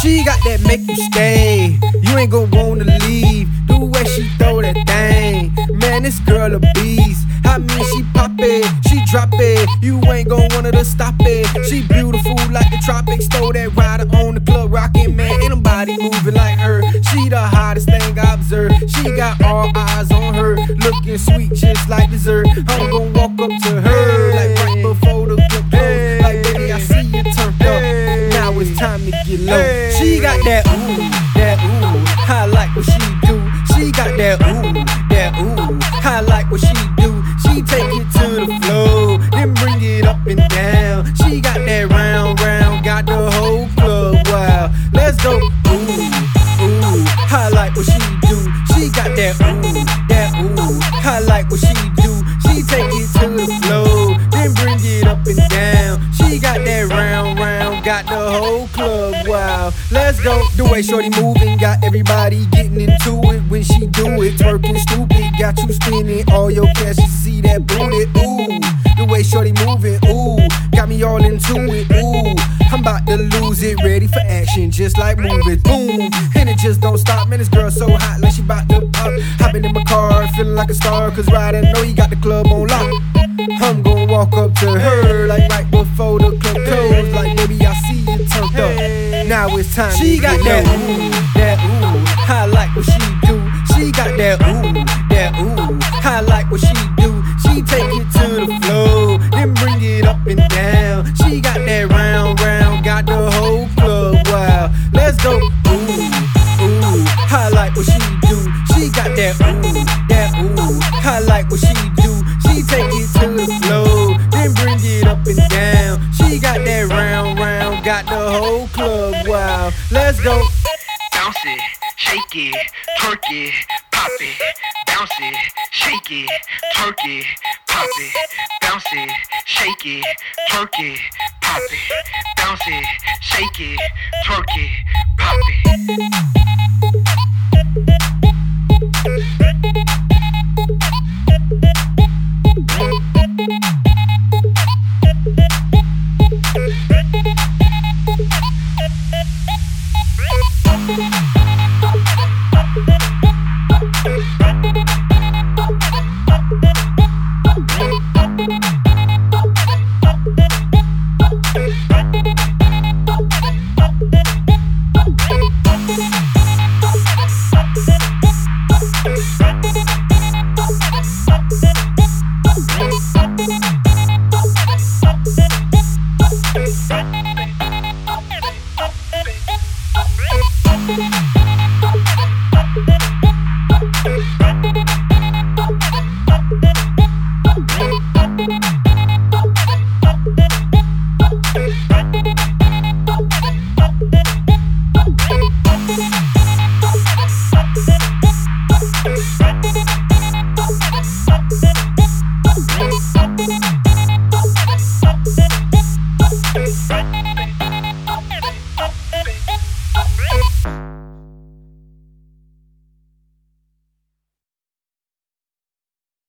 She got that make you stay. You ain't gon' wanna leave. The way she throw that thing. Man, this girl a beast. She got all eyes on her. Looking sweet, just like dessert. I'm gonna walk up to her like right before the club close. Like, baby, I see you turned up. Now it's time to get low. She got that ooh, that ooh. I like what she do. She got that ooh, that ooh. I like what she do. She take it to the floor, then bring it up and down. She got that round, round, got the whole club wild. Let's go. That ooh, that ooh. I like what she do. She take it to the floor, then bring it up and down. She got that round, round, got the whole club wild. Let's go. The way Shorty moving, got everybody getting into it when she do it. Twerking stupid, got you spinning all your cash. You see that booty, ooh. The way Shorty moving, ooh, got me all into it, ooh. I'm about to lose it, ready for action, just like moving, boom. Just don't stop, man. This girl so hot, like she about to pop. Hopping in my car, feeling like a star, cause right I know you got the club on lock. I'm gonna walk up to her, like right before the club close. Like, baby, I see you turned up. Now it's time She got that ooh, that ooh. I like what she do. She got that ooh, that ooh. I like what she do. She take it to the floor, then bring it up and down. She got that round, round, got the whole club wild. Let's go. That ooh, that ooh. I like what she do. She take it to the floor, then bring it up and down. She got that round, round, got the whole club wild. Let's go. Bounce it, shake it, twerk it, pop it. Bounce it, shake it, twerk it, pop it. Bounce it, shake it, twerk it, pop it. Bounce it, shake it, twerk it, pop it. Woo!